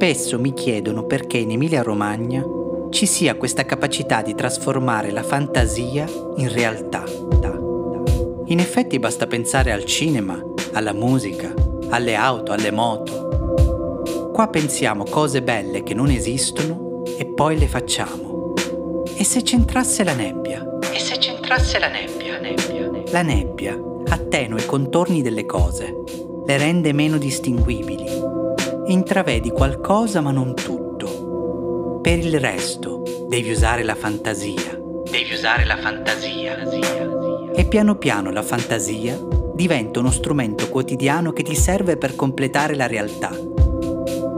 Spesso mi chiedono perché in Emilia-Romagna ci sia questa capacità di trasformare la fantasia in realtà. In effetti basta pensare al cinema, alla musica, alle auto, alle moto. Qua pensiamo cose belle che non esistono e poi le facciamo. E se c'entrasse la nebbia? E se c'entrasse la nebbia? nebbia. La nebbia attenua i contorni delle cose, le rende meno distinguibili. Intravedi qualcosa ma non tutto. Per il resto devi usare la fantasia. Devi usare la fantasia. E piano piano la fantasia diventa uno strumento quotidiano che ti serve per completare la realtà.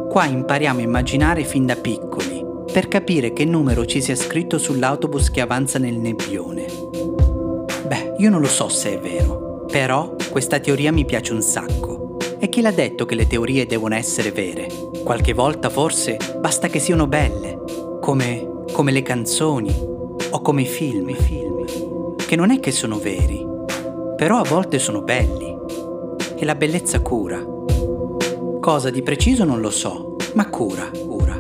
Qua impariamo a immaginare fin da piccoli, per capire che numero ci sia scritto sull'autobus che avanza nel nebbione. Beh, io non lo so se è vero, però questa teoria mi piace un sacco. E chi l'ha detto che le teorie devono essere vere? Qualche volta forse basta che siano belle, come, come le canzoni o come i film, film, che non è che sono veri, però a volte sono belli. E la bellezza cura. Cosa di preciso non lo so, ma cura, cura.